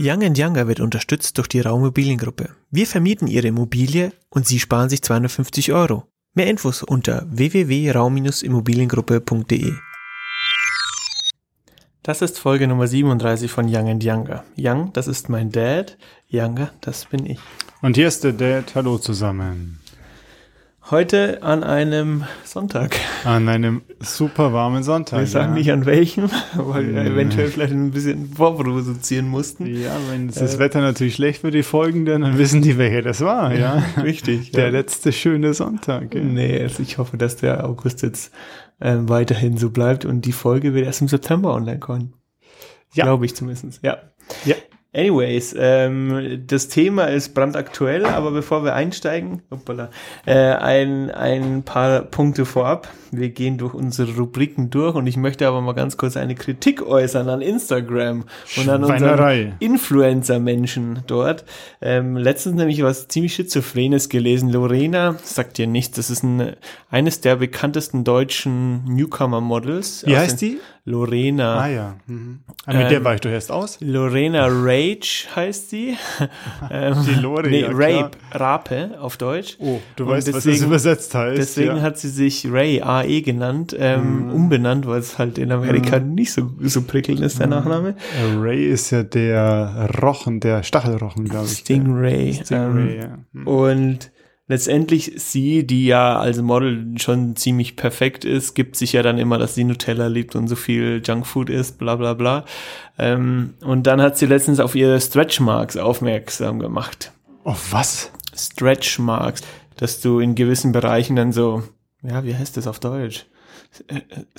Young Younger wird unterstützt durch die Raumimmobiliengruppe. Wir vermieten Ihre Immobilie und Sie sparen sich 250 Euro. Mehr Infos unter www.raum-immobiliengruppe.de. Das ist Folge Nummer 37 von Young Younger. Young, das ist mein Dad. Younger, das bin ich. Und hier ist der Dad. Hallo zusammen. Heute an einem Sonntag. An einem super warmen Sonntag. Wir sagen ja. nicht an welchem, weil wir eventuell vielleicht ein bisschen vorproduzieren mussten. Ja, wenn das äh, Wetter natürlich schlecht wird, die folgenden, dann wissen die, welcher das war, ja. Richtig. Der ja. letzte schöne Sonntag. Ja. Nee, also ich hoffe, dass der August jetzt ähm, weiterhin so bleibt und die Folge wird erst im September online kommen. Ja. Glaube ich zumindest. Ja. Ja. Anyways, ähm, das Thema ist brandaktuell, aber bevor wir einsteigen, hoppala, äh, ein, ein paar Punkte vorab. Wir gehen durch unsere Rubriken durch und ich möchte aber mal ganz kurz eine Kritik äußern an Instagram und an unseren Influencer-Menschen dort. Ähm, letztens nämlich was ziemlich Schizophrenes gelesen. Lorena, sagt dir nichts, das ist ein, eines der bekanntesten deutschen Newcomer-Models. Wie heißt die? Lorena. Ah ja. Mhm. Ah, mit ähm, der war ich doch erst aus. Lorena Rage heißt sie. ähm, die Lore, nee, ja, Rape, Rape auf Deutsch. Oh, du Und weißt, deswegen, was das übersetzt heißt. Deswegen ja. hat sie sich Ray AE genannt, ähm, mm. umbenannt, weil es halt in Amerika mm. nicht so, so prickelnd ist, der mm. Nachname. Ray ist ja der Rochen, der Stachelrochen, glaube ich. Stingray. Stingray, ähm, ja. Mhm. Und letztendlich sie, die ja als Model schon ziemlich perfekt ist, gibt sich ja dann immer, dass sie Nutella liebt und so viel Junkfood isst, bla bla bla. Ähm, und dann hat sie letztens auf ihre Stretch Marks aufmerksam gemacht. Auf was? Stretch Marks, dass du in gewissen Bereichen dann so, ja, wie heißt das auf Deutsch?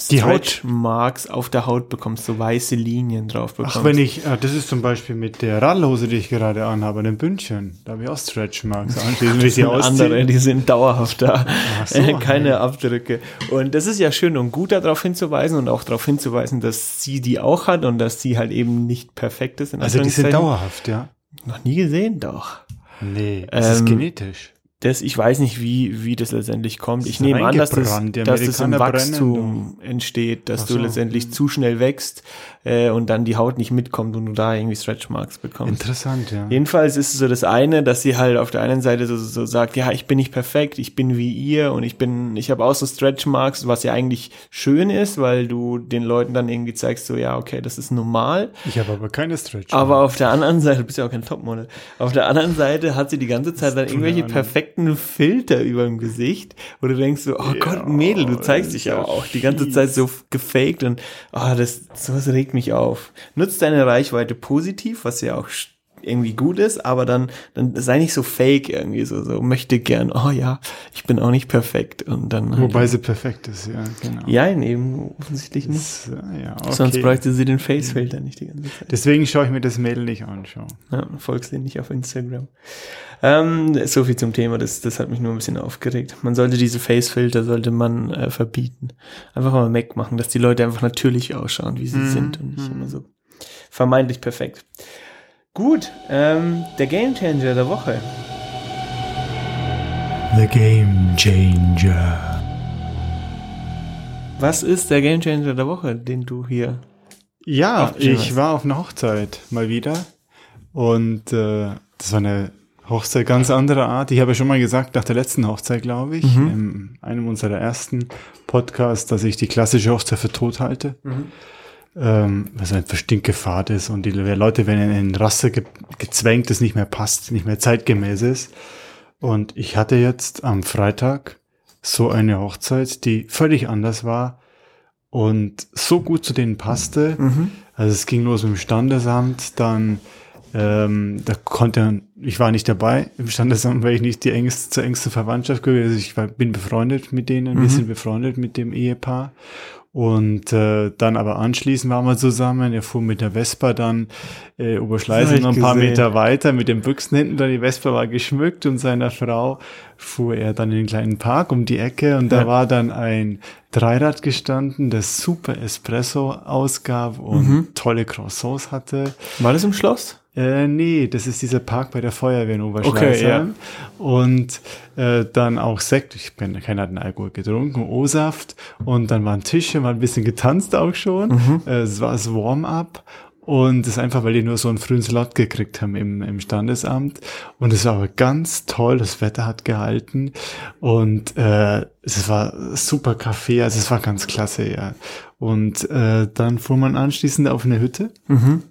Die Haut Marks auf der Haut bekommst, so weiße Linien drauf bekommst. Ach, wenn ich, ah, das ist zum Beispiel mit der Radlhose, die ich gerade anhabe, dem Bündchen, da habe ich auch Stretch Marks anschließend, wie sie andere, die sind dauerhaft da, so, keine ja. Abdrücke. Und das ist ja schön und gut darauf hinzuweisen und auch darauf hinzuweisen, dass sie die auch hat und dass sie halt eben nicht perfekt ist. also die sind dauerhaft, ja? Noch nie gesehen, doch. Nee, das ähm, ist genetisch das, ich weiß nicht, wie, wie das letztendlich kommt. Ich nehme an, dass das, dass das im Wachstum entsteht, dass so. du letztendlich mhm. zu schnell wächst äh, und dann die Haut nicht mitkommt und du da irgendwie Stretch Marks bekommst. Interessant, ja. Jedenfalls ist es so das eine, dass sie halt auf der einen Seite so, so sagt, ja, ich bin nicht perfekt, ich bin wie ihr und ich bin, ich habe auch so Stretch Marks, was ja eigentlich schön ist, weil du den Leuten dann irgendwie zeigst, so ja, okay, das ist normal. Ich habe aber keine Stretch. Marks. Aber auf der anderen Seite, du bist ja auch kein Topmodel. Auf der anderen Seite hat sie die ganze Zeit dann irgendwelche perfekten perfekten Filter über dem Gesicht, wo du denkst so, oh ja, Gott, Mädel, du zeigst dich aber auch die ganze Zeit so gefaked und oh, das sowas regt mich auf. Nutzt deine Reichweite positiv, was ja auch irgendwie gut ist, aber dann, dann sei nicht so fake irgendwie, so, so möchte gern, oh ja, ich bin auch nicht perfekt und dann. Halt Wobei sie perfekt ist, ja, genau. Ja, eben, offensichtlich nicht. Das, ja, okay. Sonst bräuchte sie den Facefilter nicht die ganze Zeit. Deswegen schaue ich mir das Mädel nicht an, schau. Ja, folgst du nicht auf Instagram. Ähm, so viel zum Thema, das, das hat mich nur ein bisschen aufgeregt. Man sollte diese Facefilter, sollte man äh, verbieten. Einfach mal wegmachen, dass die Leute einfach natürlich ausschauen, wie sie mhm. sind und nicht immer so vermeintlich perfekt. Gut, ähm, der Game Changer der Woche. The Game Changer. Was ist der Game Changer der Woche, den du hier ja, ich war auf einer Hochzeit mal wieder und äh, das war eine Hochzeit ganz anderer Art. Ich habe ja schon mal gesagt, nach der letzten Hochzeit, glaube ich, mhm. in einem unserer ersten Podcasts, dass ich die klassische Hochzeit für tot halte. Mhm. Ähm, was einfach stinkefahrt ist und die Leute werden in ein Raster ge gezwängt, das nicht mehr passt, nicht mehr zeitgemäß ist. Und ich hatte jetzt am Freitag so eine Hochzeit, die völlig anders war und so gut zu denen passte. Mhm. Also es ging los mit dem Standesamt, dann ähm, da konnte ich war nicht dabei im Standesamt, weil ich nicht die engste, zur engsten Verwandtschaft gehöre. Also ich war, bin befreundet mit denen, mhm. wir sind befreundet mit dem Ehepaar. Und äh, dann aber anschließend waren wir zusammen. Er fuhr mit der Vespa dann äh, Oberschleißen noch ein paar gesehen. Meter weiter mit den Büchsen hinten. Dann die Vespa war geschmückt und seiner Frau fuhr er dann in den kleinen Park um die Ecke und ja. da war dann ein Dreirad gestanden, das super Espresso ausgab und mhm. tolle Croissants hatte. War das im Schloss? Äh, nee, das ist dieser Park bei der Feuerwehr in Oberschleißheim. Okay, ja. Und äh, dann auch Sekt. Ich bin, keiner hat einen Alkohol getrunken, O-Saft. Und dann waren Tische, mal ein bisschen getanzt auch schon. Mhm. Äh, es war das Warm-up. Und das ist einfach, weil die nur so einen frühen Slot gekriegt haben im, im Standesamt. Und es war aber ganz toll, das Wetter hat gehalten und äh, es war super Kaffee, also es war ganz klasse, ja. Und äh, dann fuhr man anschließend auf eine Hütte, mhm.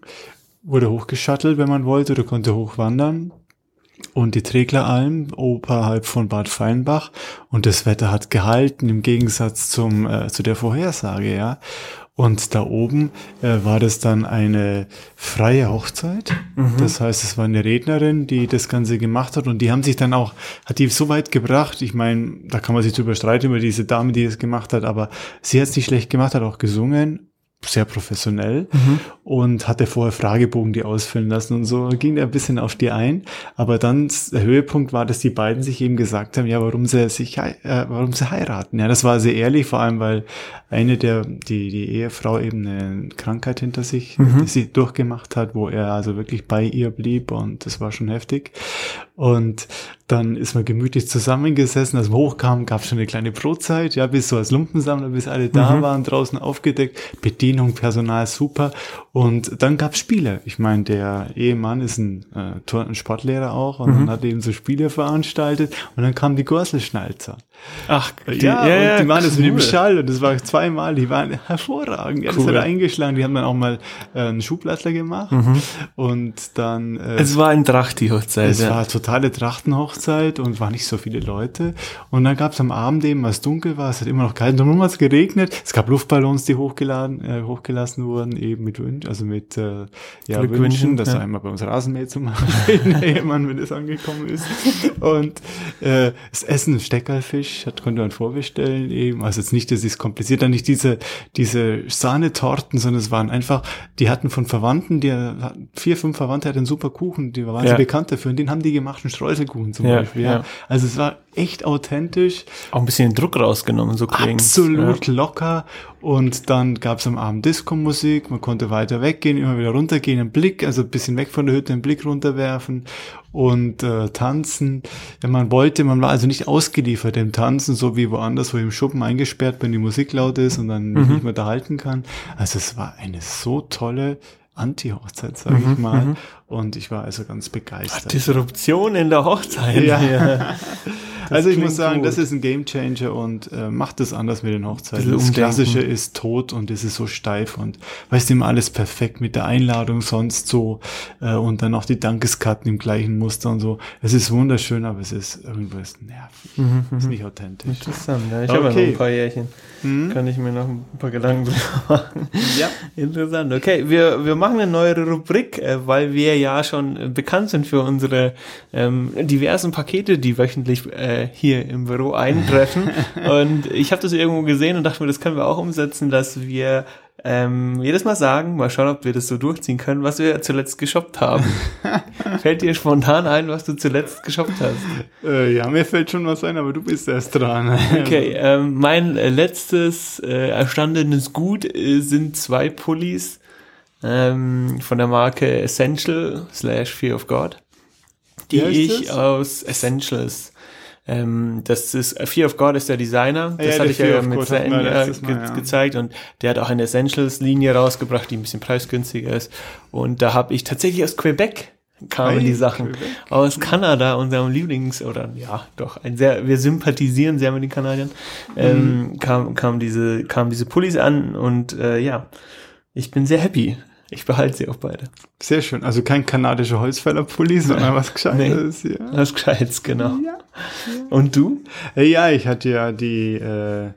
Wurde hochgeschattelt, wenn man wollte, oder konnte hochwandern und die Tregleralm oberhalb von Bad Feinbach und das Wetter hat gehalten im Gegensatz zum äh, zu der Vorhersage, ja. Und da oben äh, war das dann eine freie Hochzeit. Mhm. Das heißt, es war eine Rednerin, die das Ganze gemacht hat und die haben sich dann auch, hat die so weit gebracht. Ich meine, da kann man sich drüber streiten über diese Dame, die das gemacht hat, aber sie hat es nicht schlecht gemacht, hat auch gesungen sehr professionell mhm. und hatte vorher Fragebogen, die ausfüllen lassen und so ging er ein bisschen auf die ein. Aber dann der Höhepunkt war, dass die beiden sich eben gesagt haben, ja, warum sie sich, äh, warum sie heiraten. Ja, das war sehr ehrlich, vor allem, weil eine der, die, die Ehefrau eben eine Krankheit hinter sich, mhm. die sie durchgemacht hat, wo er also wirklich bei ihr blieb und das war schon heftig. Und dann ist man gemütlich zusammengesessen. Als man hochkam, gab es schon eine kleine Brotzeit, ja, bis so als Lumpensammler, bis alle da mhm. waren, draußen aufgedeckt. Bedienung, Personal super. Und dann gab es Spiele. Ich meine, der Ehemann ist ein, äh, Tor ein Sportlehrer auch und mhm. dann hat eben so Spiele veranstaltet und dann kam die Gorselschnalzer. Ach, die, ja, ja, und die waren das mit dem Schall und das war zweimal, die waren hervorragend. Ja, cool. das hat eingeschlagen. Die haben dann auch mal äh, einen Schublattler gemacht mhm. und dann. Äh, es war ein Trachti-Hochzeit. Es ja. war totale Trachtenhochzeit und war nicht so viele Leute. Und dann gab es am Abend eben, als dunkel war, es hat immer noch kalt, und hat es geregnet. Es gab Luftballons, die hochgeladen, äh, hochgelassen wurden, eben mit Wünsch, also mit äh, ja, Wünschen, dass ja. einmal bei uns Rasenmäher zum Beispiel, Ehemann, wenn es angekommen ist. Und äh, das Essen, Steckerfisch, hat, konnte man vorbestellen eben. Also jetzt nicht, dass es kompliziert, dann nicht diese, diese Sahnetorten, sondern es waren einfach, die hatten von Verwandten, die vier, fünf Verwandte hatten einen super Kuchen, die waren ja. bekannt dafür und den haben die gemacht, einen Streuselkuchen zum ja, Beispiel. Ja. Also es war echt authentisch. Auch ein bisschen Druck rausgenommen, so klingt Absolut ja. locker. Und dann gab es am Abend Disco-Musik, man konnte weiter weggehen, immer wieder runtergehen, einen Blick, also ein bisschen weg von der Hütte, einen Blick runterwerfen und äh, tanzen. Ja, man wollte, man war also nicht ausgeliefert im Tanzen, so wie woanders, wo im Schuppen eingesperrt, wenn die Musik laut ist und dann mhm. nicht mehr unterhalten kann. Also es war eine so tolle Anti-Hochzeit, sage mhm, ich mal. Mhm. Und ich war also ganz begeistert. Disruption in der Hochzeit. Ja. also ich muss sagen, gut. das ist ein Gamechanger und äh, macht es anders mit den Hochzeiten. Das Klassische ist tot und es ist so steif und weißt du immer alles perfekt mit der Einladung sonst so äh, und dann auch die Dankeskarten im gleichen Muster und so. Es ist wunderschön, aber es ist irgendwas nervig. Mhm, es ist mhm. nicht authentisch. Interessant, ja. Ich okay. habe ja noch ein paar Jährchen. Mhm. Kann ich mir noch ein paar Gedanken drüber machen. Ja. Interessant. Okay, wir, wir machen eine neue Rubrik, äh, weil wir ja schon bekannt sind für unsere ähm, diversen Pakete, die wöchentlich äh, hier im Büro eintreffen. und ich habe das irgendwo gesehen und dachte mir, das können wir auch umsetzen, dass wir ähm, jedes Mal sagen, mal schauen, ob wir das so durchziehen können, was wir zuletzt geshoppt haben. fällt dir spontan ein, was du zuletzt geshoppt hast? Äh, ja, mir fällt schon was ein, aber du bist erst dran. okay, ähm, mein äh, letztes äh, erstandenes Gut äh, sind zwei Pullis ähm, von der Marke Essential slash Fear of God, die ich das? aus Essentials ähm, das ist Fear of God ist der Designer. Das ja, hatte ich ja mit äh, ge ja. gezeigt und der hat auch eine Essentials-Linie rausgebracht, die ein bisschen preisgünstiger ist. Und da habe ich tatsächlich aus Quebec kamen hey, die Sachen Quebec. aus Kanada, unserem Lieblings oder ja doch ein sehr wir sympathisieren sehr mit den Kanadiern. Ähm, mhm. kam kam diese kam diese Pullis an und äh, ja ich bin sehr happy. Ich behalte sie auch beide. Sehr schön. Also kein kanadischer Holzfällerpulli, sondern was Gescheites. Nee, ja. Was Gescheites, genau. Ja. Und du? Ja, ich hatte ja die äh,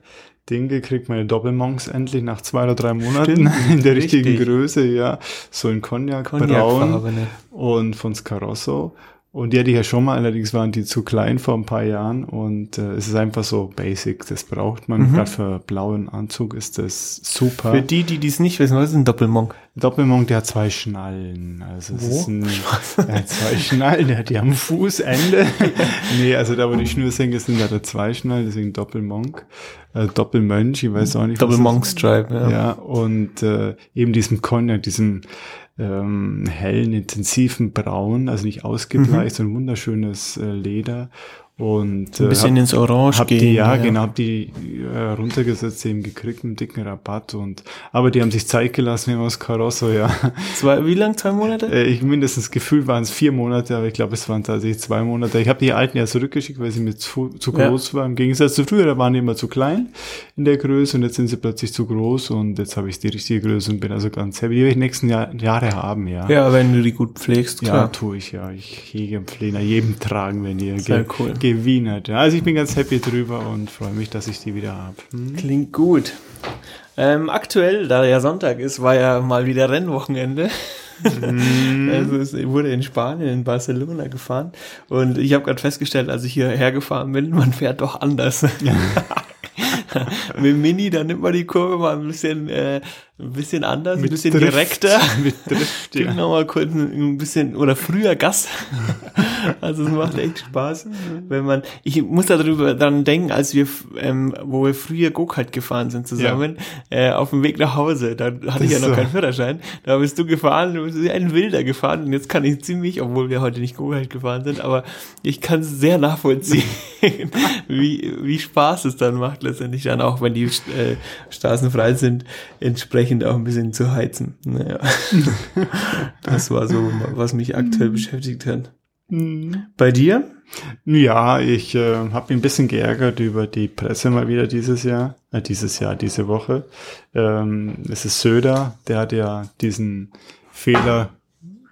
Ding gekriegt, meine Doppelmonks endlich nach zwei oder drei Monaten Stimmt, in der richtigen richtig. Größe, ja. So in Cognac, Cognac braun und von Scarosso. Und die hatte ich ja schon mal, allerdings waren die zu klein vor ein paar Jahren und äh, es ist einfach so basic, das braucht man. Mhm. Gerade für blauen Anzug ist das super. Für die, die dies nicht wissen, was ist ein Doppelmonk? Doppelmonk, der hat zwei Schnallen. Also es wo? ist ein, er hat zwei Schnallen, der hat die am Fußende. nee, also da wo die Schnürsenkel sind, hat er zwei Schnallen, deswegen Doppelmonk. Äh, Doppelmönch, ich weiß auch nicht. Doppelmonk-Stripe, ja. Ja, und äh, eben diesem Cognac, diesem ähm, hellen, intensiven Braun, also nicht ausgebleicht, mhm. sondern wunderschönes äh, Leder. Und, ein bisschen äh, hab, ins Orange hab gehen. Die, ja, ja, genau, hab die äh, runtergesetzt, eben gekriegt, einen dicken Rabatt. Und, aber die haben sich Zeit gelassen, wie aus Carosso, ja. Zwei, wie lang, zwei Monate? Äh, ich mindestens Gefühl waren es vier Monate, aber ich glaube, es waren tatsächlich zwei Monate. Ich habe die alten ja zurückgeschickt, weil sie mir zu, zu groß ja. waren. Im Gegensatz zu früher, da waren die immer zu klein in der Größe und jetzt sind sie plötzlich zu groß und jetzt habe ich die richtige Größe und bin also ganz happy. Die werde ich nächsten Jahr, Jahre haben, ja. Ja, wenn du die gut pflegst, klar. Ja, tue ich, ja. Ich hege und pflege jedem tragen, wenn ihr Sehr cool gewinnert. Also ich bin ganz happy drüber und freue mich, dass ich die wieder habe. Hm? Klingt gut. Ähm, aktuell, da ja Sonntag ist, war ja mal wieder Rennwochenende. Mm. Also es wurde in Spanien, in Barcelona gefahren. Und ich habe gerade festgestellt, als ich hierher gefahren bin, man fährt doch anders. Mit Mini, da nimmt man die Kurve mal ein bisschen, äh, ein bisschen anders, mit ein bisschen Drift, direkter. Mit Drift, ja. Genau, mal kurz ein bisschen, oder früher Gas. Also es macht echt Spaß, wenn man, ich muss darüber dann denken, als wir, ähm, wo wir früher Go-Kart gefahren sind zusammen, ja. äh, auf dem Weg nach Hause, da hatte das ich ja noch so. keinen Führerschein, da bist du gefahren, du bist wie ein Wilder gefahren und jetzt kann ich ziemlich, obwohl wir heute nicht Go-Kart gefahren sind, aber ich kann es sehr nachvollziehen, wie, wie Spaß es dann macht letztendlich dann auch, wenn die äh, Straßen frei sind, entsprechend auch ein bisschen zu heizen. Naja. das war so, was mich aktuell beschäftigt hat. Mhm. Bei dir? Ja, ich äh, habe mich ein bisschen geärgert über die Presse mal wieder dieses Jahr, äh, dieses Jahr, diese Woche. Ähm, es ist Söder, der hat ja diesen Fehler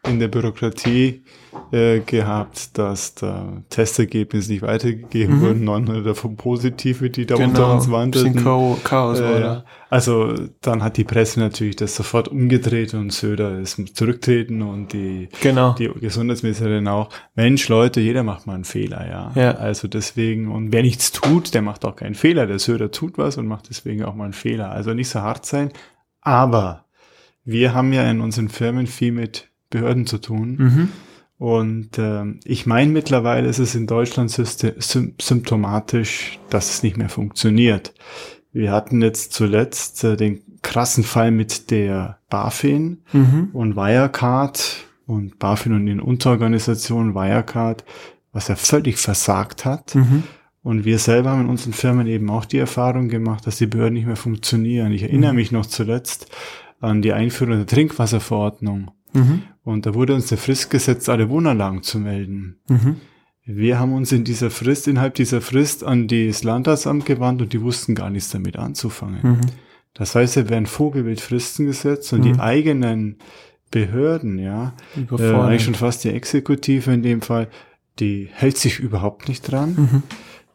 in der Bürokratie äh, gehabt, dass da Testergebnisse nicht weitergegeben mhm. wurden, 900 davon positive, die da genau, unter uns wanderten. Chaos, äh, oder? Also dann hat die Presse natürlich das sofort umgedreht und Söder ist zurücktreten und die, genau. die Gesundheitsministerin auch. Mensch, Leute, jeder macht mal einen Fehler, ja. ja. Also deswegen, und wer nichts tut, der macht auch keinen Fehler. Der Söder tut was und macht deswegen auch mal einen Fehler. Also nicht so hart sein. Aber wir haben ja in unseren Firmen viel mit Behörden zu tun. Mhm. Und äh, ich meine, mittlerweile ist es in Deutschland symptomatisch, dass es nicht mehr funktioniert. Wir hatten jetzt zuletzt äh, den krassen Fall mit der BaFin mhm. und Wirecard und BaFin und den Unterorganisationen Wirecard, was er völlig versagt hat. Mhm. Und wir selber haben in unseren Firmen eben auch die Erfahrung gemacht, dass die Behörden nicht mehr funktionieren. Ich erinnere mhm. mich noch zuletzt an die Einführung der Trinkwasserverordnung. Mhm. Und da wurde uns der Frist gesetzt, alle Wohnanlagen zu melden. Mhm. Wir haben uns in dieser Frist, innerhalb dieser Frist an das Landratsamt gewandt und die wussten gar nichts damit anzufangen. Mhm. Das heißt, da werden Vogelwildfristen gesetzt und die mhm. eigenen Behörden, ja, äh, eigentlich schon fast die Exekutive in dem Fall, die hält sich überhaupt nicht dran.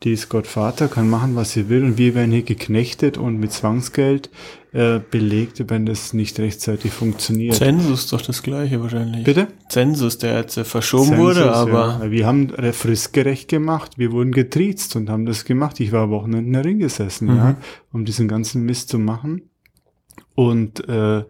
Die ist Gott Vater, kann machen, was sie will und wir werden hier geknechtet und mit Zwangsgeld äh, belegt, wenn das nicht rechtzeitig funktioniert. Zensus doch das gleiche wahrscheinlich. Bitte? Zensus, der jetzt äh, verschoben Zensus, wurde, aber... Ja. Wir haben fristgerecht gemacht, wir wurden getriezt und haben das gemacht. Ich war Wochenende in der Ring gesessen, mhm. ja, um diesen ganzen Mist zu machen. Und äh,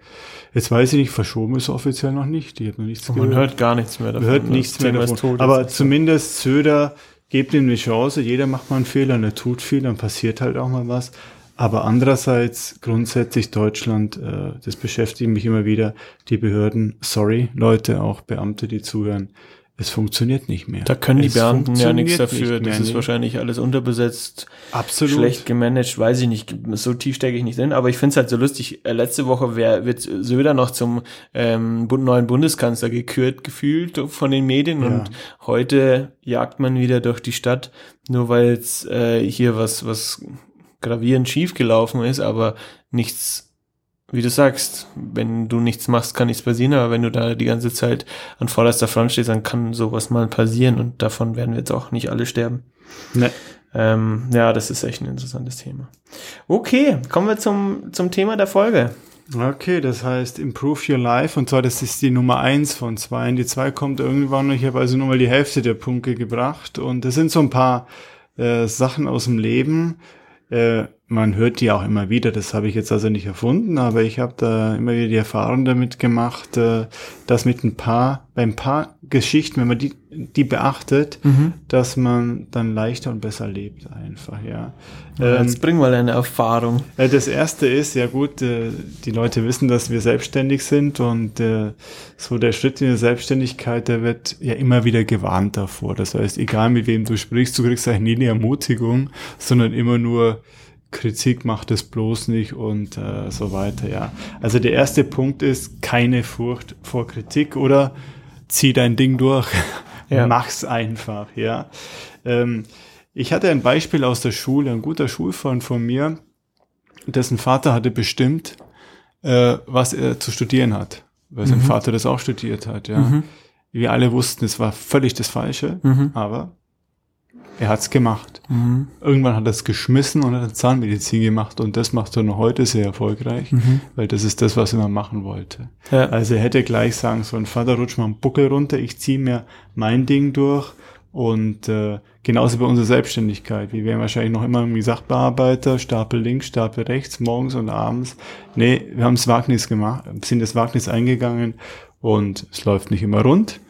jetzt weiß ich nicht, verschoben ist offiziell noch nicht. Ich habe noch nichts Man gehört. hört gar nichts mehr davon. Man hört nichts mehr davon. Aber zumindest Söder gebt ihm eine Chance, jeder macht mal einen Fehler, der tut viel, dann passiert halt auch mal was. Aber andererseits grundsätzlich Deutschland, äh, das beschäftigt mich immer wieder, die Behörden, sorry Leute, auch Beamte, die zuhören, es funktioniert nicht mehr. Da können die es Beamten ja nichts dafür. Nicht das ist wahrscheinlich alles unterbesetzt, Absolut. schlecht gemanagt, weiß ich nicht. So tief stecke ich nicht drin. Aber ich finde es halt so lustig. Äh, letzte Woche wär, wird Söder noch zum ähm, neuen Bundeskanzler gekürt, gefühlt von den Medien. Ja. Und heute jagt man wieder durch die Stadt, nur weil es äh, hier was, was gravierend schief gelaufen ist, aber nichts wie du sagst, wenn du nichts machst, kann nichts passieren, aber wenn du da die ganze Zeit an vorderster Front stehst, dann kann sowas mal passieren und davon werden wir jetzt auch nicht alle sterben. Nee. Ähm, ja, das ist echt ein interessantes Thema. Okay, kommen wir zum, zum Thema der Folge. Okay, das heißt Improve Your Life und zwar das ist die Nummer eins von zwei. Und die zwei kommt irgendwann und ich habe also nur mal die Hälfte der Punkte gebracht und das sind so ein paar äh, Sachen aus dem Leben, äh, man hört die auch immer wieder, das habe ich jetzt also nicht erfunden, aber ich habe da immer wieder die Erfahrung damit gemacht, äh, dass mit ein paar, bei ein paar Geschichten, wenn man die, die beachtet, mhm. dass man dann leichter und besser lebt einfach, ja. ja jetzt ähm, bring mal eine Erfahrung. Äh, das erste ist, ja gut, äh, die Leute wissen, dass wir selbstständig sind und so der Schritt in der Selbstständigkeit, der wird ja immer wieder gewarnt davor. Das heißt, egal mit wem du sprichst, du kriegst eigentlich nie eine Ermutigung, sondern immer nur, Kritik macht es bloß nicht und äh, so weiter, ja. Also der erste Punkt ist keine Furcht vor Kritik oder zieh dein Ding durch. Ja. Mach's einfach, ja. Ähm, ich hatte ein Beispiel aus der Schule, ein guter Schulfreund von mir, dessen Vater hatte bestimmt, äh, was er zu studieren hat, weil mhm. sein Vater das auch studiert hat, ja. Mhm. Wir alle wussten, es war völlig das Falsche, mhm. aber er hat's gemacht. Mhm. Irgendwann hat er es geschmissen und hat Zahnmedizin gemacht und das macht er noch heute sehr erfolgreich, mhm. weil das ist das, was er mal machen wollte. Ja. Also er hätte gleich sagen sollen, Vater, rutsch mal einen Buckel runter, ich ziehe mir mein Ding durch und äh, genauso bei unserer Selbstständigkeit. Wir wären wahrscheinlich noch immer irgendwie Sachbearbeiter, Stapel links, Stapel rechts, morgens und abends. Nee, wir haben das Wagnis gemacht, sind das Wagnis eingegangen und es läuft nicht immer rund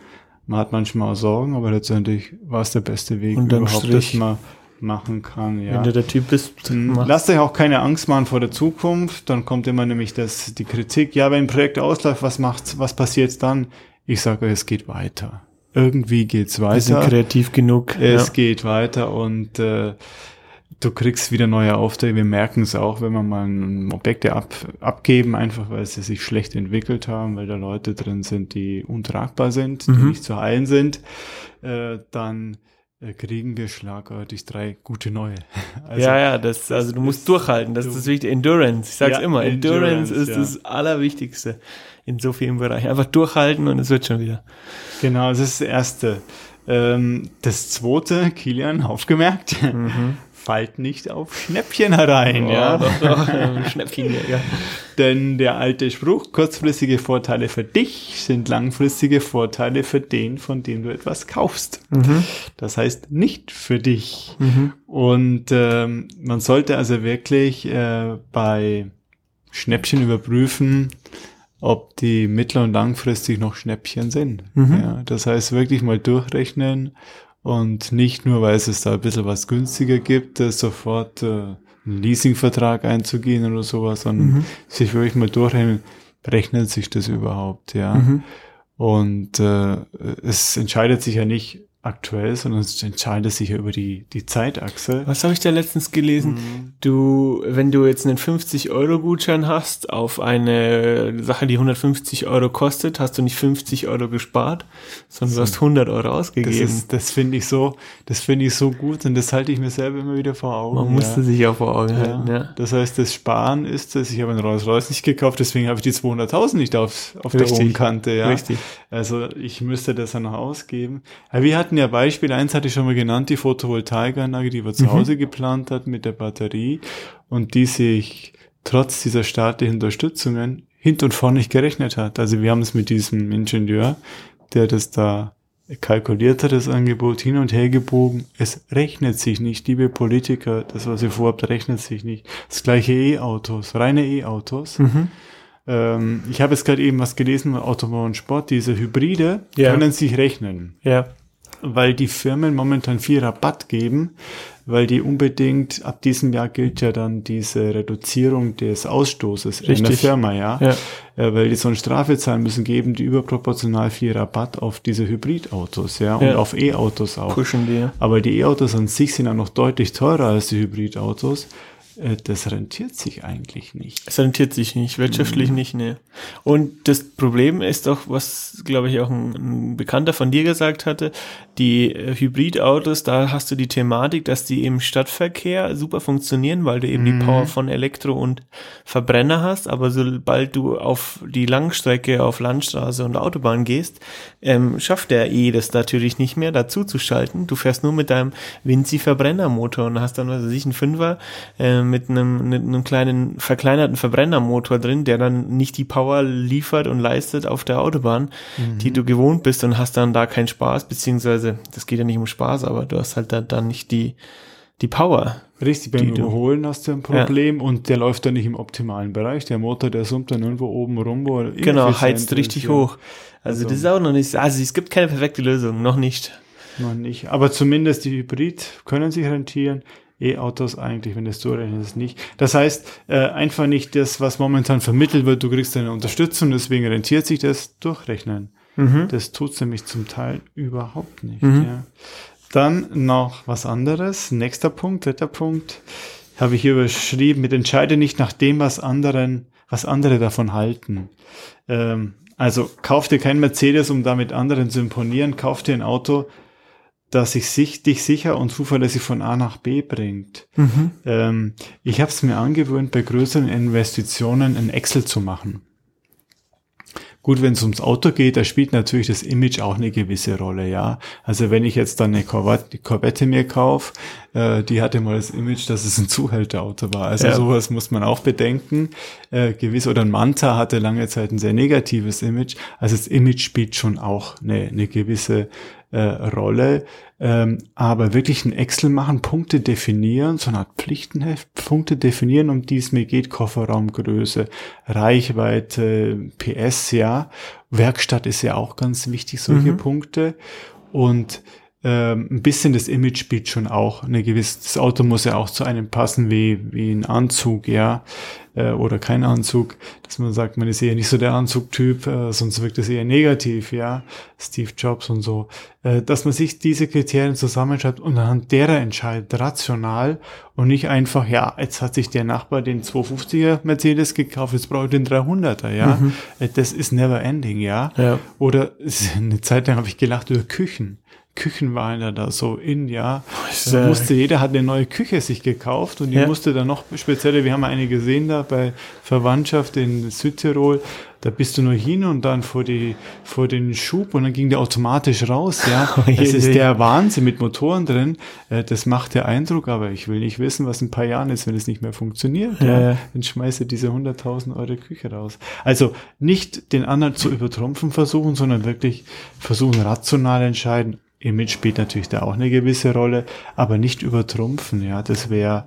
man hat manchmal auch Sorgen, aber letztendlich war es der beste Weg, überhaupt, Strich, dass man machen kann. Ja. Wenn du der Typ bist, hm, lasst euch auch keine Angst machen vor der Zukunft. Dann kommt immer nämlich das, die Kritik. Ja, wenn ein Projekt ausläuft, was macht's, was passiert dann? Ich sage euch, es geht weiter. Irgendwie geht's weiter. Wir sind kreativ genug. Es ja. geht weiter und äh, du kriegst wieder neue Aufträge. Wir merken es auch, wenn wir mal Objekte ab, abgeben, einfach weil sie sich schlecht entwickelt haben, weil da Leute drin sind, die untragbar sind, die mhm. nicht zu heilen sind, äh, dann äh, kriegen wir schlagartig drei gute neue. Also, ja, ja, das, also du musst durchhalten, das ist das Wichtige. Endurance, ich sag's ja, immer, Endurance, Endurance ist ja. das Allerwichtigste in so vielen Bereichen. Einfach durchhalten und es wird schon wieder. Genau, das ist das Erste. Ähm, das zweite, Kilian, aufgemerkt, mhm fallt nicht auf Schnäppchen herein, oh, ja. Doch, doch, Schnäppchen, ja. Denn der alte Spruch, kurzfristige Vorteile für dich sind langfristige Vorteile für den, von dem du etwas kaufst. Mhm. Das heißt nicht für dich. Mhm. Und ähm, man sollte also wirklich äh, bei Schnäppchen überprüfen, ob die mittel- und langfristig noch Schnäppchen sind. Mhm. Ja, das heißt wirklich mal durchrechnen und nicht nur, weil es da ein bisschen was günstiger gibt, äh, sofort äh, einen Leasingvertrag einzugehen oder sowas, sondern mhm. sich wirklich mal durchrechnen, rechnet sich das überhaupt, ja. Mhm. Und äh, es entscheidet sich ja nicht, aktuell, sondern es entscheidet sich ja über die, die Zeitachse. Was habe ich da letztens gelesen? Mhm. Du, wenn du jetzt einen 50-Euro-Gutschein hast auf eine Sache, die 150 Euro kostet, hast du nicht 50 Euro gespart, sondern du hast 100 Euro ausgegeben. Das, ist, das finde ich so, das finde ich so gut und das halte ich mir selber immer wieder vor Augen. Man ja. musste sich auch vor Augen ja. halten, ja. Das heißt, das Sparen ist es, ich habe einen Rolls-Royce nicht gekauft, deswegen habe ich die 200.000 nicht auf, auf der hohen Kante, ja. Richtig. Also ich müsste das ja noch ausgeben. Aber wir hatten hatten ja Beispiel, eins hatte ich schon mal genannt, die Photovoltaikanlage, die wir zu mhm. Hause geplant hat mit der Batterie und die sich trotz dieser staatlichen Unterstützungen hint und vorne nicht gerechnet hat. Also wir haben es mit diesem Ingenieur, der das da kalkuliert hat, das Angebot hin und her gebogen. Es rechnet sich nicht, liebe Politiker, das, was ihr vorhabt, rechnet sich nicht. Das gleiche E-Autos, reine E-Autos. Mhm. Ähm, ich habe jetzt gerade eben was gelesen, Automobil und Sport, diese Hybride ja. können sich rechnen. Ja weil die Firmen momentan viel Rabatt geben, weil die unbedingt, ab diesem Jahr gilt ja dann diese Reduzierung des Ausstoßes Richtig. in der Firma, ja. ja. Äh, weil die so eine Strafe zahlen müssen, geben die überproportional viel Rabatt auf diese Hybridautos, ja, und ja. auf E-Autos auch. Pushen die. Aber die E-Autos an sich sind ja noch deutlich teurer als die Hybridautos. Äh, das rentiert sich eigentlich nicht. Es rentiert sich nicht, wirtschaftlich mhm. nicht, ne. Und das Problem ist doch, was, glaube ich, auch ein, ein, Bekannter von dir gesagt hatte, die äh, Hybridautos, da hast du die Thematik, dass die im Stadtverkehr super funktionieren, weil du eben mhm. die Power von Elektro und Verbrenner hast, aber sobald du auf die Langstrecke, auf Landstraße und Autobahn gehst, ähm, schafft der E das natürlich nicht mehr, dazu zu schalten. Du fährst nur mit deinem Vinci-Verbrennermotor und hast dann, was weiß ich, einen Fünfer, ähm, mit einem, mit einem kleinen verkleinerten Verbrennermotor drin, der dann nicht die Power liefert und leistet auf der Autobahn, mhm. die du gewohnt bist und hast dann da keinen Spaß, beziehungsweise das geht ja nicht um Spaß, aber du hast halt da dann nicht die die Power, Richtig, beim Überholen hast du ein Problem ja. und der läuft dann nicht im optimalen Bereich. Der Motor, der summt dann irgendwo oben rum, wo Genau, heizt richtig ist, hoch. Also, also, das ist auch noch nicht, also es gibt keine perfekte Lösung, noch nicht. Noch nicht. Aber zumindest die Hybrid können sich rentieren. E-Autos eigentlich, wenn du es so rechnest, nicht. Das heißt, äh, einfach nicht das, was momentan vermittelt wird, du kriegst eine Unterstützung, deswegen rentiert sich das durchrechnen. Mhm. Das tut nämlich zum Teil überhaupt nicht. Mhm. Ja. Dann noch was anderes. Nächster Punkt, dritter Punkt, habe ich hier überschrieben, mit entscheide nicht nach dem, was anderen, was andere davon halten. Ähm, also kauf dir kein Mercedes, um damit anderen zu imponieren, kauf dir ein Auto, das sich, sich dich sicher und zuverlässig von A nach B bringt. Mhm. Ähm, ich habe es mir angewöhnt, bei größeren Investitionen ein Excel zu machen. Gut, wenn es ums Auto geht, da spielt natürlich das Image auch eine gewisse Rolle, ja. Also wenn ich jetzt dann eine Corvette, Corvette mir kaufe, äh, die hatte mal das Image, dass es ein Zuhälterauto war. Also ja. sowas muss man auch bedenken. Äh, gewiss oder ein Manta hatte lange Zeit ein sehr negatives Image. Also das Image spielt schon auch eine, eine gewisse äh, Rolle. Ähm, aber wirklich ein Excel machen, Punkte definieren, so eine Art Pflichtenheft, Punkte definieren, um die es mir geht, Kofferraumgröße, Reichweite, PS, ja. Werkstatt ist ja auch ganz wichtig, solche mhm. Punkte. Und ähm, ein bisschen das Image spielt schon auch eine gewisse, das Auto muss ja auch zu einem passen wie, wie ein Anzug, ja, äh, oder kein Anzug, dass man sagt, man ist eher nicht so der Anzugtyp, äh, sonst wirkt es eher negativ, ja, Steve Jobs und so, äh, dass man sich diese Kriterien zusammenschreibt und anhand derer entscheidet, rational und nicht einfach, ja, jetzt hat sich der Nachbar den 250er Mercedes gekauft, jetzt brauche ich den 300er, ja, mhm. Äh, das ist never ending, ja, ja. oder eine Zeit lang habe ich gelacht über Küchen, Küchenweine da so in, ja. Da musste jeder hat eine neue Küche sich gekauft und die ja. musste dann noch spezielle, wir haben eine gesehen da bei Verwandtschaft in Südtirol, da bist du nur hin und dann vor die, vor den Schub und dann ging der automatisch raus, ja. Das ist der Wahnsinn mit Motoren drin. Äh, das macht der Eindruck, aber ich will nicht wissen, was in ein paar Jahren ist, wenn es nicht mehr funktioniert. Ja. ja. Dann schmeiße diese 100.000 Euro Küche raus. Also nicht den anderen zu übertrumpfen versuchen, sondern wirklich versuchen rational entscheiden Image spielt natürlich da auch eine gewisse Rolle, aber nicht übertrumpfen, ja, das wäre,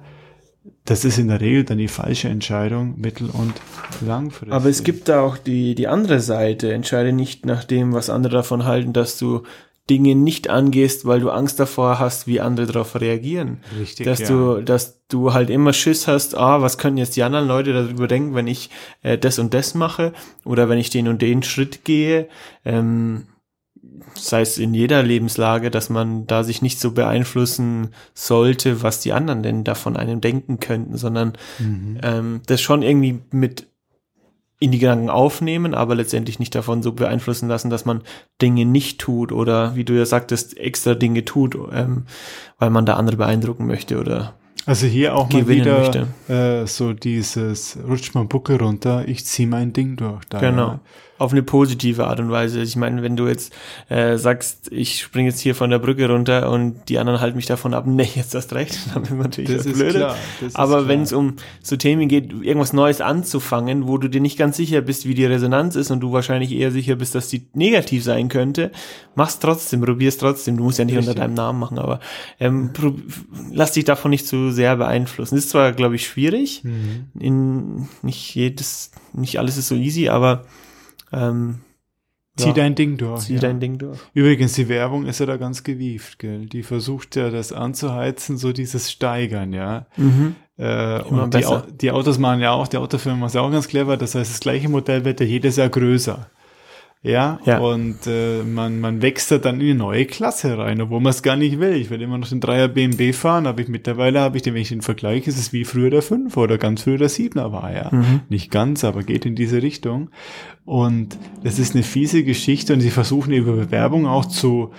das ist in der Regel dann die falsche Entscheidung, mittel- und langfristig. Aber es gibt da auch die, die andere Seite. Entscheide nicht nach dem, was andere davon halten, dass du Dinge nicht angehst, weil du Angst davor hast, wie andere darauf reagieren. Richtig. Dass ja. du, dass du halt immer Schiss hast, ah, was können jetzt die anderen Leute darüber denken, wenn ich äh, das und das mache oder wenn ich den und den Schritt gehe. Ähm, sei es in jeder Lebenslage, dass man da sich nicht so beeinflussen sollte, was die anderen denn davon einem denken könnten, sondern mhm. ähm, das schon irgendwie mit in die Gedanken aufnehmen, aber letztendlich nicht davon so beeinflussen lassen, dass man Dinge nicht tut oder wie du ja sagtest, extra Dinge tut, ähm, weil man da andere beeindrucken möchte oder also hier auch mal wieder äh, so dieses rutscht mal Bucke runter, ich zieh mein Ding durch. Da, genau. Ja auf eine positive Art und Weise. Ich meine, wenn du jetzt äh, sagst, ich springe jetzt hier von der Brücke runter und die anderen halten mich davon ab, nee, jetzt hast recht, dann ist natürlich das blöd. Aber wenn es um so Themen geht, irgendwas Neues anzufangen, wo du dir nicht ganz sicher bist, wie die Resonanz ist und du wahrscheinlich eher sicher bist, dass die negativ sein könnte, mach's trotzdem, probier's trotzdem. Du musst ja nicht Richtig. unter deinem Namen machen, aber ähm, lass dich davon nicht zu sehr beeinflussen. Das ist zwar, glaube ich, schwierig. Mhm. In nicht jedes, nicht alles ist so easy, aber ähm, Zieh ja, dein Ding durch. Zieh ja. dein Ding durch. Übrigens, die Werbung ist ja da ganz gewieft, gell? Die versucht ja das anzuheizen, so dieses Steigern, ja. Mhm. Äh, und die, die, Autos machen ja auch, die Autofirma ist ja auch ganz clever, das heißt, das gleiche Modell wird ja jedes Jahr größer. Ja, ja. und äh, man, man wächst da dann in eine neue Klasse rein, obwohl man es gar nicht will. Ich will immer noch den 3er BMW fahren, aber ich mittlerweile habe ich den, wenn ich den vergleiche, ist es wie früher der 5 oder ganz früher der 7er war, ja. Mhm. Nicht ganz, aber geht in diese Richtung. Und das ist eine fiese Geschichte und sie versuchen über Bewerbung auch zu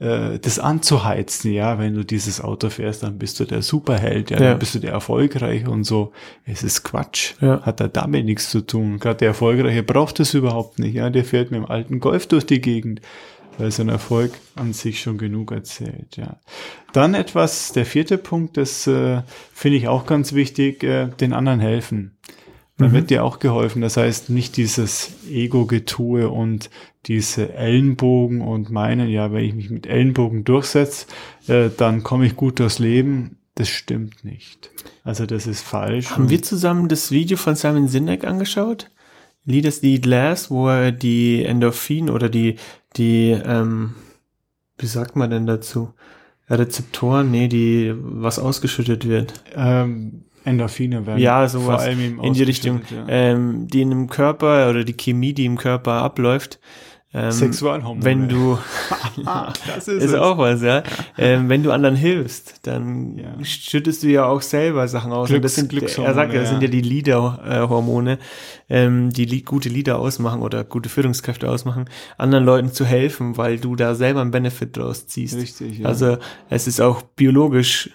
äh, das anzuheizen, ja, wenn du dieses Auto fährst, dann bist du der Superheld, ja, ja. dann bist du der Erfolgreiche und so. Es ist Quatsch. Ja. Hat da damit nichts zu tun. Gerade der Erfolgreiche braucht es überhaupt nicht, ja, der fährt mit dem alten Golf durch die Gegend weil sein Erfolg an sich schon genug erzählt. Ja. Dann etwas, der vierte Punkt, das äh, finde ich auch ganz wichtig, äh, den anderen helfen. Dann mhm. wird dir auch geholfen. Das heißt, nicht dieses Ego-Getue und diese Ellenbogen und meinen, ja, wenn ich mich mit Ellenbogen durchsetze, äh, dann komme ich gut durchs Leben. das stimmt nicht. Also das ist falsch. Haben wir zusammen das Video von Simon Sinek angeschaut? Leaders Need Last, wo er die Endorphin oder die, die, ähm, wie sagt man denn dazu? Rezeptoren, nee, die, was ausgeschüttet wird. Ähm, Endorphine werden ja, sowas vor allem in die Richtung, ja. ähm, die in dem Körper oder die Chemie, die im Körper abläuft, ähm, Sexualhormone. Wenn du, das ist, ist auch was, ja. Ähm, wenn du anderen hilfst, dann ja. schüttest du ja auch selber Sachen aus. Glücks, das sind, er sagt, ja, das sind ja die Leader-Hormone, ähm, die li gute Leader ausmachen oder gute Führungskräfte ausmachen, anderen Leuten zu helfen, weil du da selber einen Benefit draus ziehst. Richtig, ja. Also es ist auch biologisch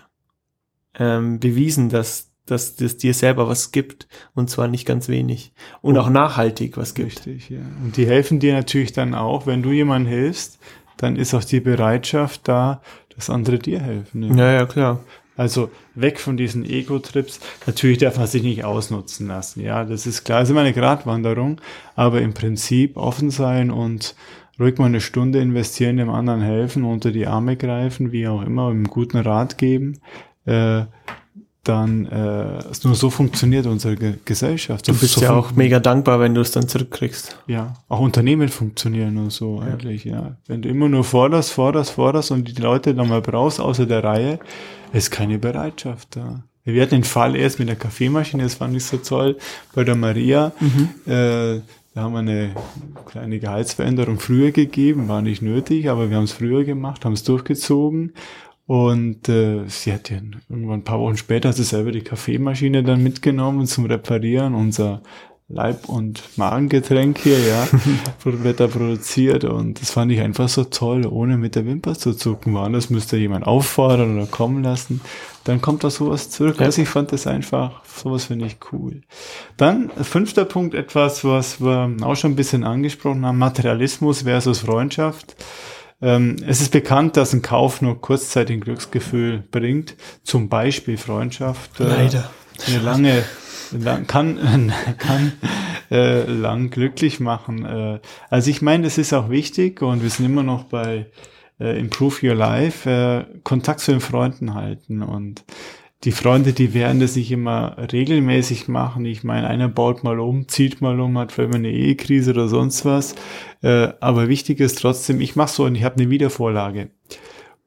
ähm, bewiesen, dass dass das dir selber was gibt und zwar nicht ganz wenig und oh. auch nachhaltig was gibt. Richtig, ja. Und die helfen dir natürlich dann auch, wenn du jemandem hilfst, dann ist auch die Bereitschaft da, dass andere dir helfen. Ja, ja, ja klar. Also weg von diesen Ego-Trips. Natürlich darf man sich nicht ausnutzen lassen. Ja, das ist klar. Das ist immer eine Gratwanderung. Aber im Prinzip offen sein und ruhig mal eine Stunde investieren, dem anderen helfen, unter die Arme greifen, wie auch immer, einen guten Rat geben. Äh, dann äh, nur so funktioniert unsere Ge Gesellschaft. Du bist so ja auch mega dankbar, wenn du es dann zurückkriegst. Ja, auch Unternehmen funktionieren nur so ja. eigentlich, ja. Wenn du immer nur forderst, forderst, forderst und die Leute dann mal brauchst außer der Reihe, ist keine Bereitschaft da. Wir hatten den Fall erst mit der Kaffeemaschine, das fand ich so toll, bei der Maria. Mhm. Äh, da haben wir eine kleine Gehaltsveränderung früher gegeben, war nicht nötig, aber wir haben es früher gemacht, haben es durchgezogen und äh, sie hat ja irgendwann ein paar Wochen später sie selber die Kaffeemaschine dann mitgenommen zum Reparieren. Unser Leib- und Magengetränk hier, ja, wird da produziert und das fand ich einfach so toll, ohne mit der Wimper zu zucken. War das müsste jemand auffordern oder kommen lassen, dann kommt da sowas zurück. Ja. Also ich fand das einfach, sowas finde ich cool. Dann fünfter Punkt, etwas, was wir auch schon ein bisschen angesprochen haben, Materialismus versus Freundschaft. Ähm, es ist bekannt, dass ein Kauf nur kurzzeitig Glücksgefühl bringt, zum Beispiel Freundschaft. Äh, Leider. Eine lange lang, kann kann äh, lang glücklich machen. Äh, also ich meine, es ist auch wichtig und wir sind immer noch bei äh, Improve Your Life, äh, Kontakt zu den Freunden halten und die Freunde, die werden das nicht immer regelmäßig machen. Ich meine, einer baut mal um, zieht mal um, hat vielleicht mal eine Ehekrise oder sonst was. Äh, aber wichtig ist trotzdem, ich mache so und ich habe eine Wiedervorlage.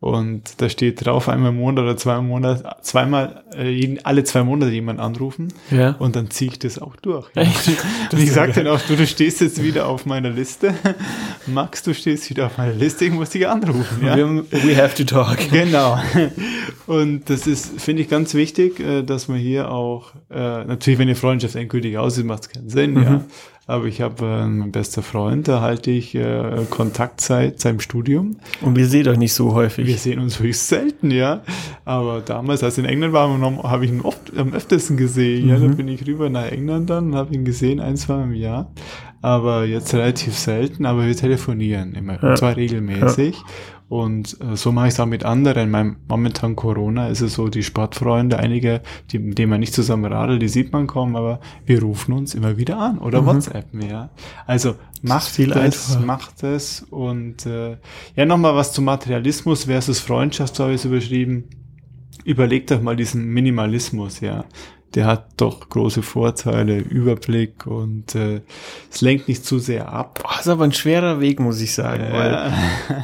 Und da steht drauf, einmal im Monat oder zweimal im Monat, zweimal, äh, alle zwei Monate jemand anrufen. Ja. Und dann ziehe ich das auch durch. Ja. und ich sage dann auch, du, du stehst jetzt wieder auf meiner Liste. Max, du stehst wieder auf meiner Liste, ich muss dich anrufen. Ja? We have to talk. Genau. Und das ist, finde ich, ganz wichtig, äh, dass man hier auch, äh, natürlich, wenn die Freundschaft endgültig aus ist, macht es keinen Sinn, mhm. ja. Aber ich habe äh, mein bester Freund, da halte ich äh, Kontakt seit seinem Studium. Und wir sehen euch nicht so häufig. Wir sehen uns höchst selten, ja. Aber damals, als ich in England war, habe ich ihn oft am öftesten gesehen. Mhm. Ja, dann bin ich rüber nach England dann und habe ihn gesehen, ein, zwei im Jahr. Aber jetzt relativ selten, aber wir telefonieren immer, ja. und zwar regelmäßig. Ja. Und äh, so mache ich es auch mit anderen. Mein, momentan Corona ist es so, die Sportfreunde, einige, die, mit denen man nicht zusammen radelt, die sieht man kaum, aber wir rufen uns immer wieder an oder mhm. WhatsAppen, ja. Also macht viel das, macht es. Und äh, ja, nochmal was zum Materialismus versus Freundschaft, so habe ich es überschrieben. Überlegt doch mal diesen Minimalismus, ja der hat doch große Vorteile, Überblick und äh, es lenkt nicht zu sehr ab. Boah, ist aber ein schwerer Weg, muss ich sagen, äh, weil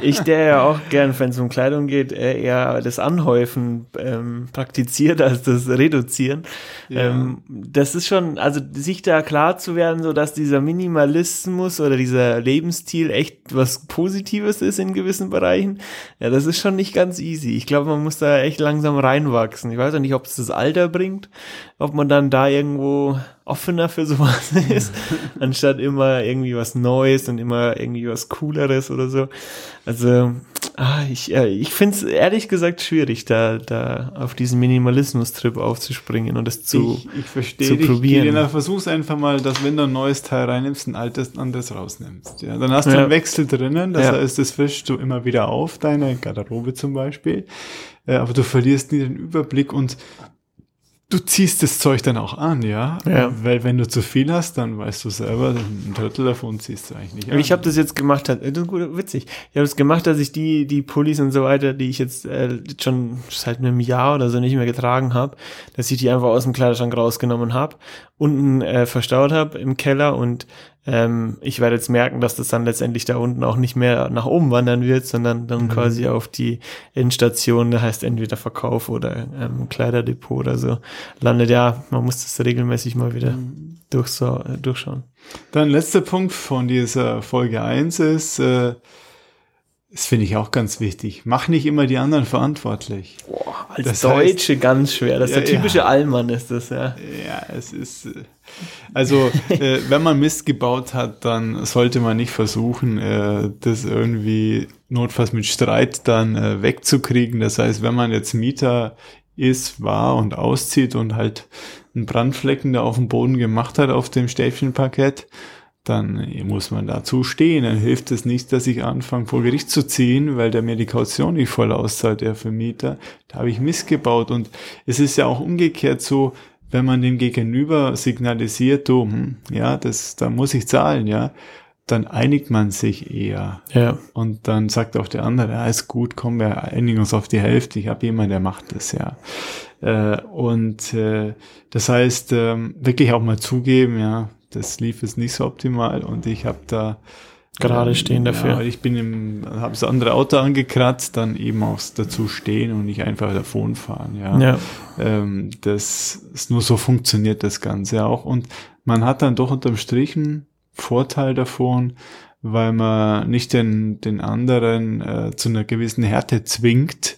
ich, der ja auch gern, wenn es um Kleidung geht, äh, eher das Anhäufen ähm, praktiziert als das Reduzieren. Ja. Ähm, das ist schon, also sich da klar zu werden, so dass dieser Minimalismus oder dieser Lebensstil echt was Positives ist in gewissen Bereichen, ja, das ist schon nicht ganz easy. Ich glaube, man muss da echt langsam reinwachsen. Ich weiß auch nicht, ob es das Alter bringt ob man dann da irgendwo offener für sowas ist, anstatt immer irgendwie was Neues und immer irgendwie was Cooleres oder so. Also, ah, ich, äh, ich finde es ehrlich gesagt schwierig, da, da auf diesen Minimalismus-Trip aufzuspringen und das zu, ich, ich verstehe zu dich, probieren. Genau, versuch's einfach mal, dass wenn du ein neues Teil reinnimmst, ein altes ein anderes rausnimmst. Ja, dann hast du ja. einen Wechsel drinnen, das ja. heißt, das fischst du immer wieder auf, deine Garderobe zum Beispiel. Äh, aber du verlierst nie den Überblick und du ziehst das Zeug dann auch an, ja? Ja. Weil wenn du zu viel hast, dann weißt du selber, ein Drittel davon ziehst du eigentlich nicht an. Ich habe das jetzt gemacht, das ist gut, witzig. Ich habe das gemacht, dass ich die die Pullis und so weiter, die ich jetzt äh, schon seit einem Jahr oder so nicht mehr getragen habe, dass ich die einfach aus dem Kleiderschrank rausgenommen habe, unten äh, verstaut habe im Keller und ähm, ich werde jetzt merken, dass das dann letztendlich da unten auch nicht mehr nach oben wandern wird, sondern dann mhm. quasi auf die Endstation, da heißt entweder Verkauf oder ähm, Kleiderdepot oder so, landet. Ja, man muss das regelmäßig mal wieder mhm. durchschauen. Dann letzter Punkt von dieser Folge eins ist, äh, das finde ich auch ganz wichtig. Mach nicht immer die anderen verantwortlich. Boah, als das Deutsche heißt, ganz schwer. Das ist ja, der typische ja. Allmann, ist das, ja. Ja, es ist. Äh, also, äh, wenn man Mist gebaut hat, dann sollte man nicht versuchen, äh, das irgendwie notfalls mit Streit dann äh, wegzukriegen. Das heißt, wenn man jetzt Mieter ist, war und auszieht und halt einen Brandflecken da auf dem Boden gemacht hat auf dem Stäbchenparkett, dann muss man dazu stehen. Dann hilft es nicht, dass ich anfange, vor Gericht zu ziehen, weil der mir die Kaution nicht voll auszahlt, der Vermieter. Da habe ich missgebaut. Und es ist ja auch umgekehrt so, wenn man dem Gegenüber signalisiert, du, hm, ja, das, da muss ich zahlen, ja, dann einigt man sich eher. Ja. Und dann sagt auch der andere, ja, ist gut, komm, wir einigen uns auf die Hälfte. Ich habe jemanden, der macht das, ja. Äh, und äh, das heißt, äh, wirklich auch mal zugeben, ja, das lief jetzt nicht so optimal und ich habe da gerade stehen dafür. Ja, ich bin im, habe das andere Auto angekratzt, dann eben auch dazu stehen und nicht einfach davon fahren. Ja, ja. Ähm, das ist nur so funktioniert das Ganze auch und man hat dann doch unterm Strich einen Vorteil davon, weil man nicht den den anderen äh, zu einer gewissen Härte zwingt,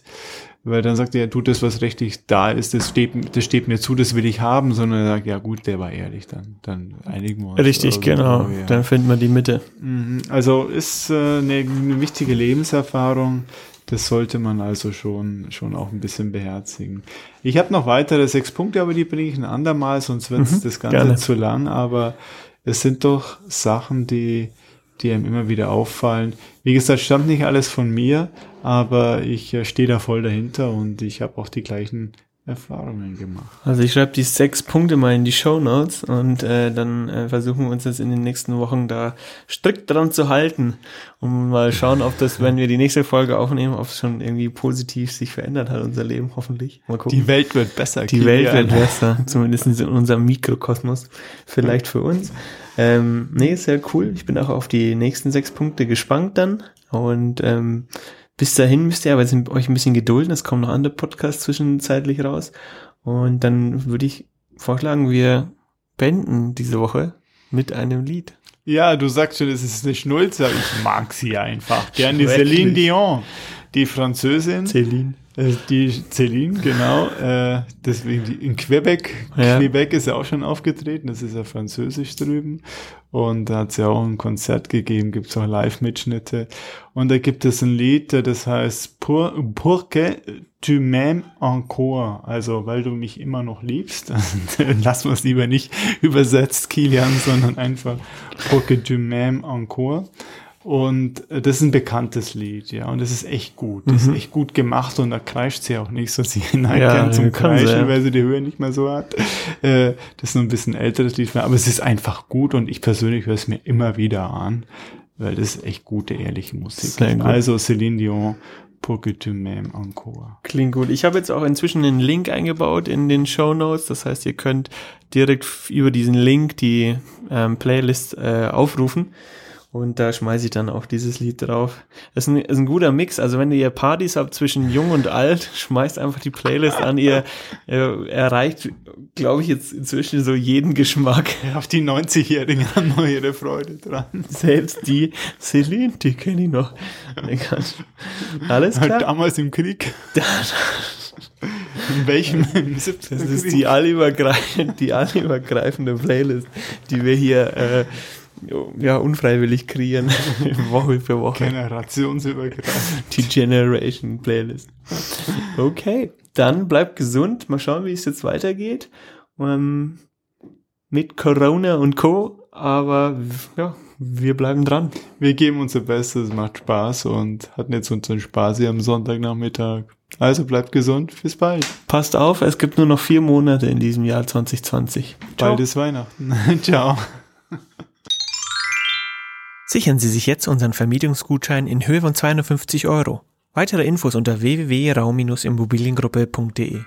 weil dann sagt er, tut das, was rechtlich da ist, das steht, das steht mir zu, das will ich haben, sondern er sagt, ja gut, der war ehrlich, dann, dann einigen wir uns. Richtig, also, genau, ja. dann finden wir die Mitte. Mhm. Also ist äh, eine, eine wichtige Lebenserfahrung, das sollte man also schon, schon auch ein bisschen beherzigen. Ich habe noch weitere sechs Punkte, aber die bringe ich ein andermal, sonst wird mhm, das Ganze gerne. zu lang, aber es sind doch Sachen, die, die einem immer wieder auffallen. Wie gesagt, stammt nicht alles von mir, aber ich äh, stehe da voll dahinter und ich habe auch die gleichen Erfahrungen gemacht. Also ich schreibe die sechs Punkte mal in die Show Notes und äh, dann äh, versuchen wir uns jetzt in den nächsten Wochen da strikt dran zu halten und mal schauen, ob das, wenn wir die nächste Folge aufnehmen, ob es schon irgendwie positiv sich verändert hat, unser Leben, hoffentlich. Mal gucken. Die Welt wird besser. Die Welt wird besser, zumindest in unserem Mikrokosmos, vielleicht für uns. Ähm, nee, sehr cool. Ich bin auch auf die nächsten sechs Punkte gespannt dann und ähm, bis dahin müsst ihr aber jetzt euch ein bisschen gedulden. Es kommen noch andere Podcasts zwischenzeitlich raus. Und dann würde ich vorschlagen, wir beenden diese Woche mit einem Lied. Ja, du sagst schon, es ist eine Schnulze. Ich mag sie einfach. Gern die Céline Dion, die Französin. Céline. Äh, die Céline, genau. Äh, deswegen die, in Quebec. Ja. Quebec ist ja auch schon aufgetreten. Das ist ja französisch drüben. Und da hat sie auch ein Konzert gegeben, gibt es auch Live-Mitschnitte. Und da gibt es ein Lied, das heißt Pour, Pour que tu m'aimes encore. Also, weil du mich immer noch liebst. Lass es lieber nicht übersetzt, Kilian, sondern einfach Pour que tu m'aimes encore. Und äh, das ist ein bekanntes Lied, ja. Und das ist echt gut. Das mhm. ist echt gut gemacht und da kreischt sie auch nicht so. Sie neigt ja, zum Kreischen, ja. weil sie die Höhe nicht mehr so hat. Äh, das ist nur ein bisschen älteres Lied, aber es ist einfach gut und ich persönlich höre es mir immer wieder an, weil das ist echt gute, ehrliche Musik. Also Céline Dion, Pour que tu m'aimes encore. Klingt gut. Ich habe jetzt auch inzwischen einen Link eingebaut in den Show Notes. Das heißt, ihr könnt direkt über diesen Link die ähm, Playlist äh, aufrufen. Und da schmeiße ich dann auch dieses Lied drauf. Das ist ein, ist ein guter Mix. Also wenn ihr Partys habt zwischen jung und alt, schmeißt einfach die Playlist an. Ihr, ihr erreicht, glaube ich, jetzt inzwischen so jeden Geschmack. Ja, auf die 90-Jährigen haben noch ihre Freude dran. Selbst die Celine, die kenne ich noch. Alles klar. Halt damals im Krieg. In welchem? das ist die allübergreifende, die allübergreifende Playlist, die wir hier äh, ja, unfreiwillig kreieren, Woche für Woche. Generationsübergreifend. Die Generation Playlist. Okay, dann bleibt gesund. Mal schauen, wie es jetzt weitergeht. Ähm, mit Corona und Co. Aber ja, wir bleiben dran. Wir geben unser Bestes, macht Spaß und hatten jetzt unseren Spaß hier am Sonntagnachmittag. Also bleibt gesund. Bis bald. Passt auf, es gibt nur noch vier Monate in diesem Jahr 2020. Ciao. Bald ist Weihnachten. Ciao. Sichern Sie sich jetzt unseren Vermietungsgutschein in Höhe von 250 Euro. Weitere Infos unter www.raum-immobiliengruppe.de